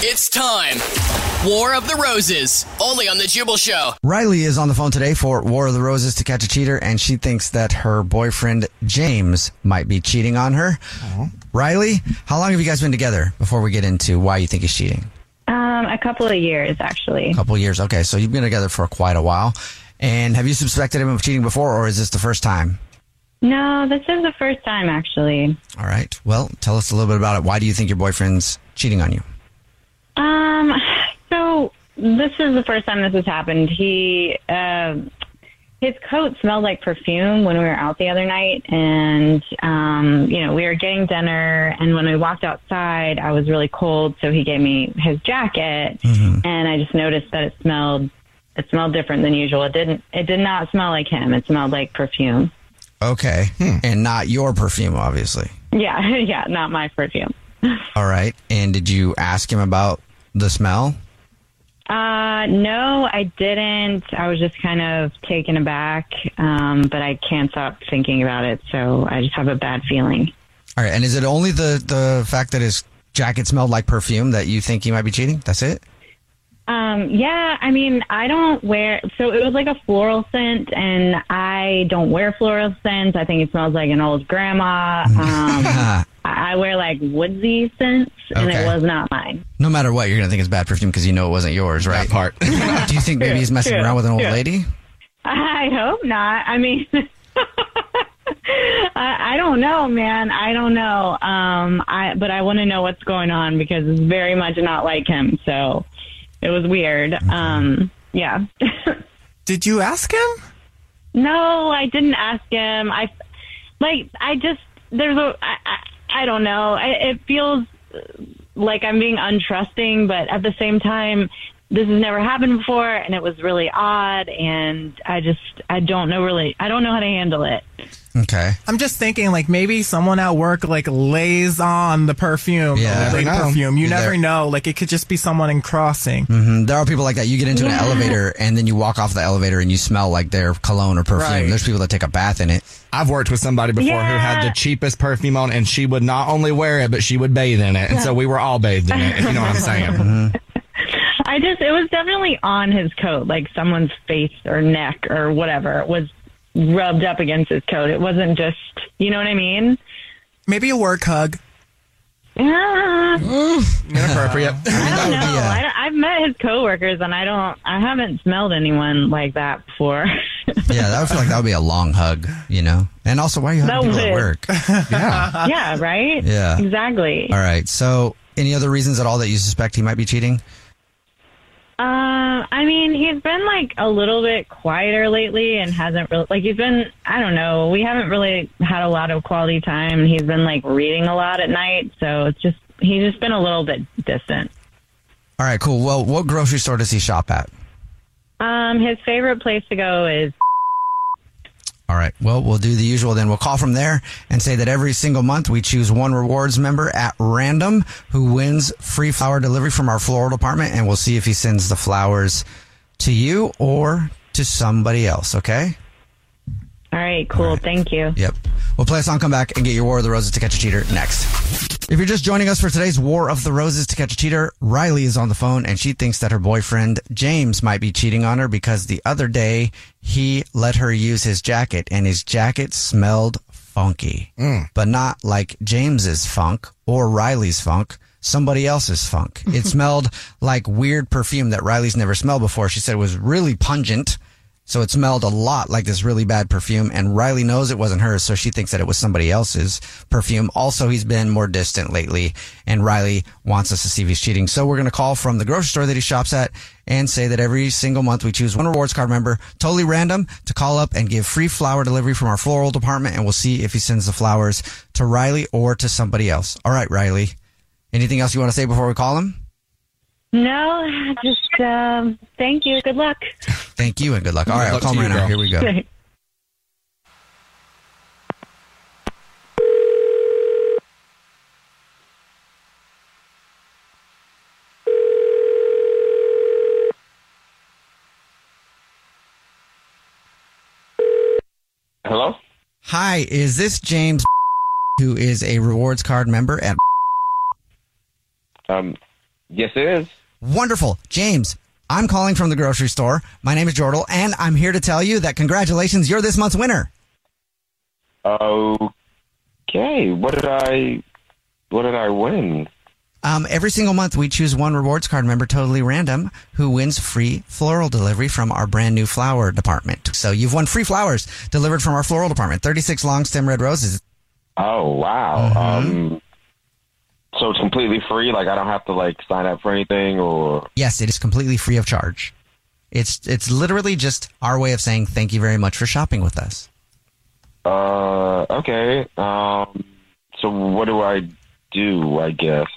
It's time. War of the Roses, only on The Jubal Show. Riley is on the phone today for War of the Roses to catch a cheater, and she thinks that her boyfriend James might be cheating on her. Riley, how long have you guys been together before we get into why you think he's cheating? Um, a couple of years, actually. A couple years. Okay, so you've been together for quite a while. And have you suspected him of cheating before, or is this the first time? No, this is the first time, actually. All right. Well, tell us a little bit about it. Why do you think your boyfriend's cheating on you? Um, so this is the first time this has happened. He, uh, his coat smelled like perfume when we were out the other night, and um, you know we were getting dinner. And when we walked outside, I was really cold, so he gave me his jacket, and I just noticed that it smelled. It smelled different than usual. It didn't. It did not smell like him. It smelled like perfume. Okay. And not your perfume, obviously. Yeah, yeah, not my perfume. All right. And did you ask him about the smell? Uh, no, I didn't. I was just kind of taken aback, um, but I can't stop thinking about it. So I just have a bad feeling. All right. And is it only the, the fact that his jacket smelled like perfume that you think he might be cheating? That's it? Um, yeah, I mean, I don't wear, so it was like a floral scent, and I don't wear floral scents. I think it smells like an old grandma. Um, I I wear like woodsy scents, and Okay. it was not mine. No matter what, you're going to think it's bad perfume because you know it wasn't yours, right? That part. Do you think maybe he's messing True, around with an old true. lady? I hope not. I mean, I, I don't know, man. I don't know. Um, I but I want to know what's going on because it's very much not like him. So it was weird. Um, yeah. Did you ask him? No, I didn't ask him. I like. I just there's a. I, I, I don't know. I, it feels like I'm being untrusting, but at the same time, this has never happened before, and it was really odd. And I just I don't know really. I don't know how to handle it. Okay. I'm just thinking, like maybe someone at work like lays on the perfume, Yeah. the perfume. You never there. know. Like it could just be someone in crossing. hmm There are people like that. You get into an elevator and then you walk off the elevator and you smell like their cologne or perfume. Right. There's people that take a bath in it. I've worked with somebody before who had the cheapest perfume on, and she would not only wear it, but she would bathe in it. And so we were all bathed in it, if you know what I'm saying. I just it was definitely on his coat, like someone's face or neck or whatever was rubbed up against his coat. It wasn't just you know what I mean. Maybe a work hug. Yeah. Mm. Inappropriate. I don't know. I don't, I've met his coworkers, and I don't. I haven't smelled anyone like that before. Yeah, that would feel like that would be a long hug, you know? And also, why are you hugging people at work? Yeah. yeah. Right. Yeah. Exactly. All right. So, any other reasons at all that you suspect he might be cheating? Uh, I mean, he's been like a little bit quieter lately, and hasn't really like he's been. I don't know. We haven't really had a lot of quality time. and He's been like reading a lot at night, so it's just he's just been a little bit distant. All right, cool. Well, what grocery store does he shop at? Um, his favorite place to go is All right. Well, we'll do the usual then. We'll call from there and say that every single month we choose one rewards member at random who wins free flower delivery from our floral department, and we'll see if he sends the flowers to you or to somebody else. Okay. All right, cool. Thank you. Yep. We'll play a song, come back, and get your War of the Roses to catch a cheater next. If you're just joining us for today's War of the Roses to catch a cheater, Riley is on the phone and she thinks that her boyfriend James might be cheating on her because the other day he let her use his jacket and his jacket smelled funky. Mm. But not like James's funk or Riley's funk. Somebody else's funk. It smelled like weird perfume that Riley's never smelled before. She said it was really pungent. So it smelled a lot like this really bad perfume, and Riley knows it wasn't hers, so she thinks that it was somebody else's perfume. Also, he's been more distant lately, and Riley wants us to see if he's cheating. So we're going to call from the grocery store that he shops at and say that every single month we choose one rewards card member, totally random, to call up and give free flower delivery from our floral department, and we'll see if he sends the flowers to Riley or to somebody else. All right, Riley. Anything else you want to say before we call him? No, just um, thank you. Good luck. Thank you and good luck. All right, I'll call him right now. Here we go. Hello? Hi, is this James who is a rewards card member at Um, yes, it is. Wonderful. James, I'm calling from the grocery store. My name is Jordal, and I'm here to tell you that congratulations, you're this month's winner. Okay. What did I? What did I win? Um, every single month, we choose one rewards card member, totally random, who wins free floral delivery from our brand new flower department. So you've won free flowers delivered from our floral department. 36 long stem red roses. Oh wow. Um, so it's completely free. Like I don't have to like sign up for anything, or Yes, it is completely free of charge. It's it's literally just our way of saying thank you very much for shopping with us. uh, okay. Um, so what do I do? I guess.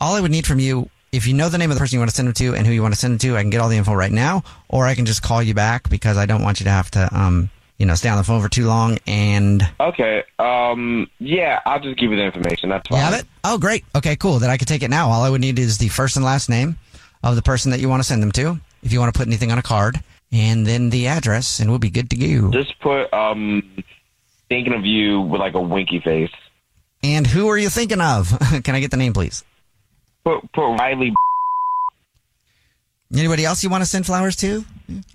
All I would need from you, if you know the name of the person you want to send them to and who you want to send them to, I can get all the info right now, or I can just call you back because I don't want you to have to, um, you know, stay on the phone for too long. And Okay. Um, yeah, I'll just give you the information. That's fine. you have it? Oh, great. Okay, cool. Then I can take it now. All I would need is the first and last name of the person that you want to send them to, if you want to put anything on a card, and then the address, and we'll be good to go. Just put um, thinking of you with like a winky face. And who are you thinking of? can I get the name, please? Put put Riley. Anybody else you want to send flowers to?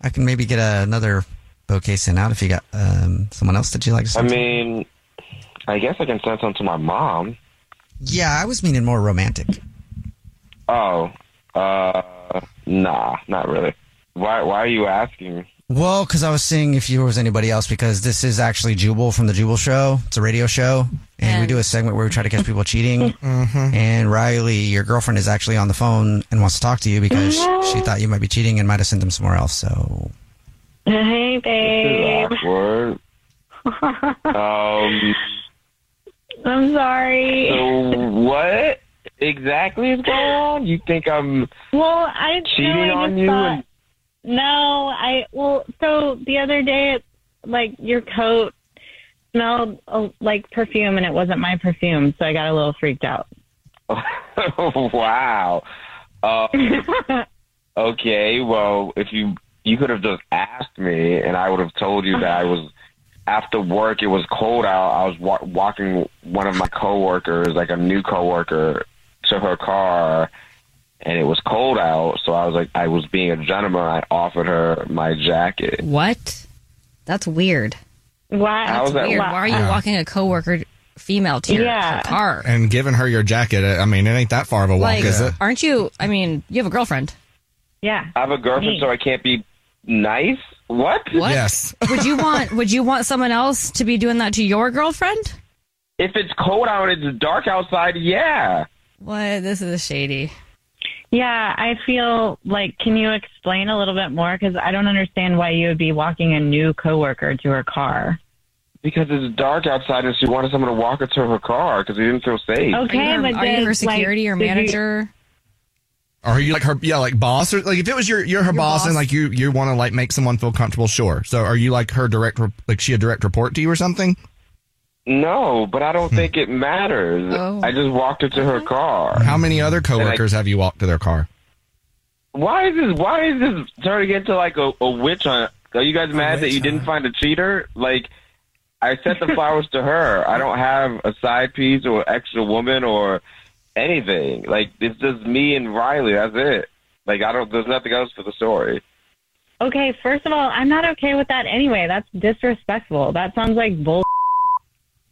I can maybe get another bouquet sent out if you got um, someone else that you like to I send. to. mean, I guess I can send some to my mom. Yeah, I was meaning more romantic. Oh, uh, nah, not really. Why? Why are you asking? Well, because I was seeing if there was anybody else, because this is actually Jubal from the Jubal Show. It's a radio show, and, we do a segment where we try to catch people cheating. And Riley, your girlfriend, is actually on the phone and wants to talk to you because she thought you might be cheating and might have sent them somewhere else. So, Hey, This is babe. awkward. um. I'm sorry. So what exactly is going on? You think I'm Well, I cheating no, I on you? thought- and- no, I well. So the other day, like your coat smelled uh, like perfume, and it wasn't my perfume, so I got a little freaked out. wow. Uh, okay. Well, if you you could have just asked me, and I would have told you that I was after work. It was cold out. I was wa- walking one of my coworkers, like a new coworker, to her car, and it was cold out. So I was like, I was being a gentleman. I offered her my jacket. What? That's weird. Why? How's that? Weird. Why are you Yeah. walking a coworker female to your Yeah. her car? And giving her your jacket, I mean, it ain't that far of a walk, Like, is it? aren't you? I mean, you have a girlfriend. Yeah. I have a girlfriend, Me. so I can't be nice. What? What? Yes. would you want? Would you want someone else to be doing that to your girlfriend? If it's cold out and it's dark outside, yeah. What? This is shady. Yeah, I feel like. Can you explain a little bit more? Because I don't understand why you would be walking a new coworker to her car. Because it's dark outside and she wanted someone to walk her to her car because we didn't feel safe. Okay, are you her, but are you then, her security like, or manager? you- manager? Are you like her? Yeah, like boss or like if it was your you're her boss, boss. and like you you want to like make someone feel comfortable. Sure. So are you like her direct rep- like she a direct report to you or something? No, but I don't Hmm. think it matters. Oh. I just walked her to her car. How many other coworkers have you walked to their car? Why is this? Why is this turning into like a, a witch hunt? Are you guys mad that you didn't find a cheater? Like, I sent the flowers to her. I don't have a side piece or extra woman or anything. Like, it's just me and Riley. That's it. Like, I don't. There's nothing else for the story. Okay, first of all, I'm not okay with that anyway. That's disrespectful. That sounds like bull.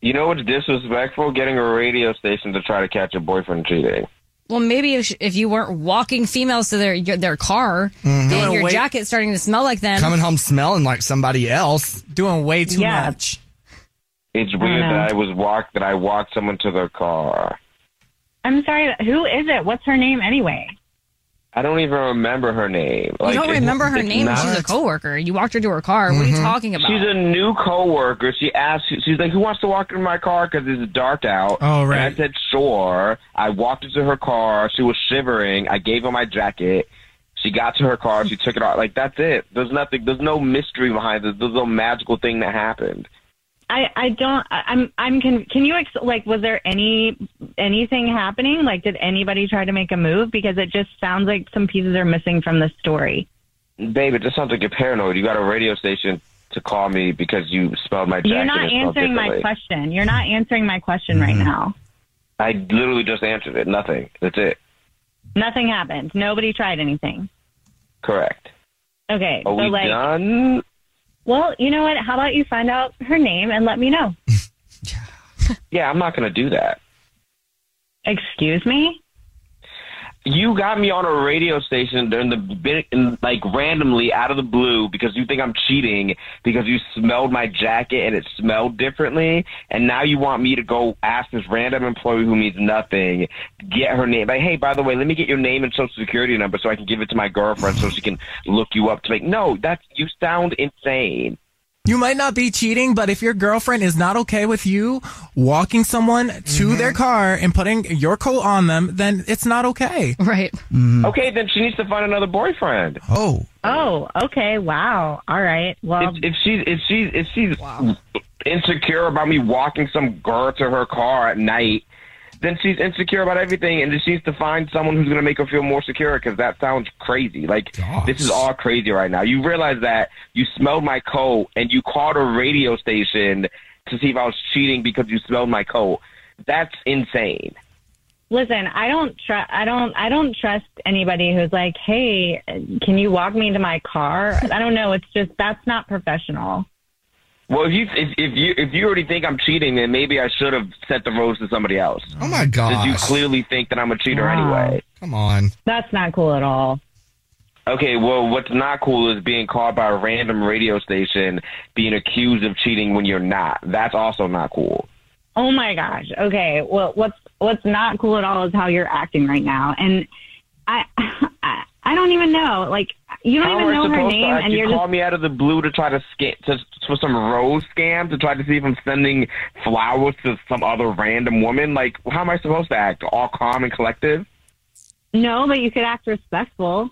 You know what's disrespectful? Getting a radio station to try to catch your boyfriend cheating. Well, maybe if, if you weren't walking females to their their car mm-hmm. and Doing your way- jacket's starting to smell like them. Coming home smelling like somebody else. Doing way too Yeah. much. It's weird know. that I was walked that I walked someone to their car. I'm sorry. Who is it? What's her name anyway? I don't even remember her name. you don't remember her name, and not- she's a coworker. You walked her to her car. What are you mm-hmm. talking about? She's a new coworker. She asked. She's like, "Who wants to walk in my car? Because it's dark out." Oh, right. And I said, "Sure." I walked into her car. She was shivering. I gave her my jacket. She got to her car. She took it off. Like that's it. There's nothing. There's no mystery behind this. There's no magical thing that happened. I I don't. I'm I'm. Can can you ex- like? Was there any anything happening? Like, did anybody try to make a move? Because it just sounds like some pieces are missing from the story. Babe, it just sounds like you're paranoid. You got a radio station to call me because you spelled my jacket. You're not and it smelled answering my question. You're not answering my question right mm-hmm. now. I literally just answered it. Nothing. That's it. Nothing happened. Nobody tried anything. Correct. Okay, Are so we like, done? Well, you know what? How about you find out her name and let me know? Yeah, I'm not going to do that. Excuse me. You got me on a radio station during the in, like randomly out of the blue because you think I'm cheating because you smelled my jacket and it smelled differently, and now you want me to go ask this random employee who means nothing, get her name. Like, hey, by the way, let me get your name and social security number so I can give it to my girlfriend so she can look you up. To make no, that's you sound insane. You might not be cheating, but if your girlfriend is not okay with you walking someone to mm-hmm. their car and putting your coat on them, then it's not okay. right. Mm-hmm. Okay, then she needs to find another boyfriend. Oh, Oh, okay. Wow. All right. Well, if, if she's if she's if she's insecure about me walking some girl to her car at night, then she's insecure about everything, and then she needs to find someone who's going to make her feel more secure. Because that sounds crazy. Like this is all crazy right now. You realize that you smelled my coat, and you called a radio station to see if I was cheating because you smelled my coat. That's insane. listen. I don't trust. I don't. I don't trust anybody who's like, "Hey, can you walk me to my car?" I don't know. It's just that's not professional. Well, if you if, if you if you already think I'm cheating, then maybe I should have sent the rose to somebody else. Oh my god! gosh. you clearly think that I'm a cheater Wow. anyway. Come on. That's not cool at all. Okay, well, what's not cool is being called by a random radio station being accused of cheating when you're not. That's also not cool. Oh my gosh. Okay. Well, what's what's not cool at all is how you're acting right now, and I I, I don't even know. Like you don't How even know her name, to and you call just me out of the blue to try to scam to, for some rose scam to try to see if I'm sending flowers to some other random woman. Like, how am I supposed to act? All calm and collective? no, but you could act respectful.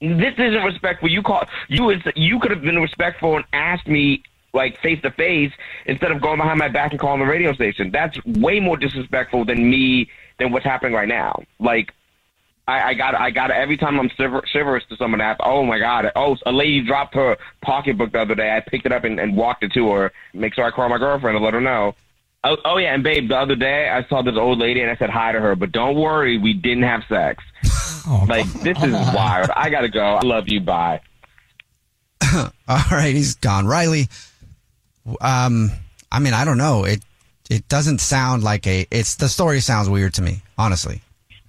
This isn't respectful. You call you is you could have been respectful and asked me like face to face instead of going behind my back and calling the radio station. That's way more disrespectful than me than what's happening right now. Like I, I got I got every time I'm shiver, shivers to someone ask, oh my god, oh a lady dropped her pocketbook the other day. I picked it up and, and walked it to her. Make sure I call my girlfriend and let her know. Oh, oh yeah, and babe, the other day I saw this old lady and I said hi to her, but don't worry, we didn't have sex. like this is wild. I gotta go. I love you. Bye. all right, he's gone. Riley, um, I mean, I don't know. It it doesn't sound like a. It's the story sounds weird to me, honestly.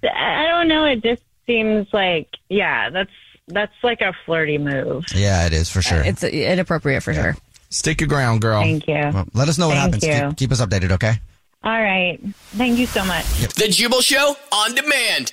I don't know. It just seems like yeah, that's that's like a flirty move. Yeah, it is for sure. It's inappropriate for sure. Stick your ground, girl. Thank you. Well, let us know what Thank happens. you. Keep, keep us updated, okay? All right. Thank you so much. The Jubal Show on demand.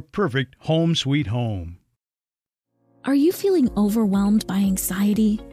perfect home sweet home. Are you feeling overwhelmed by anxiety,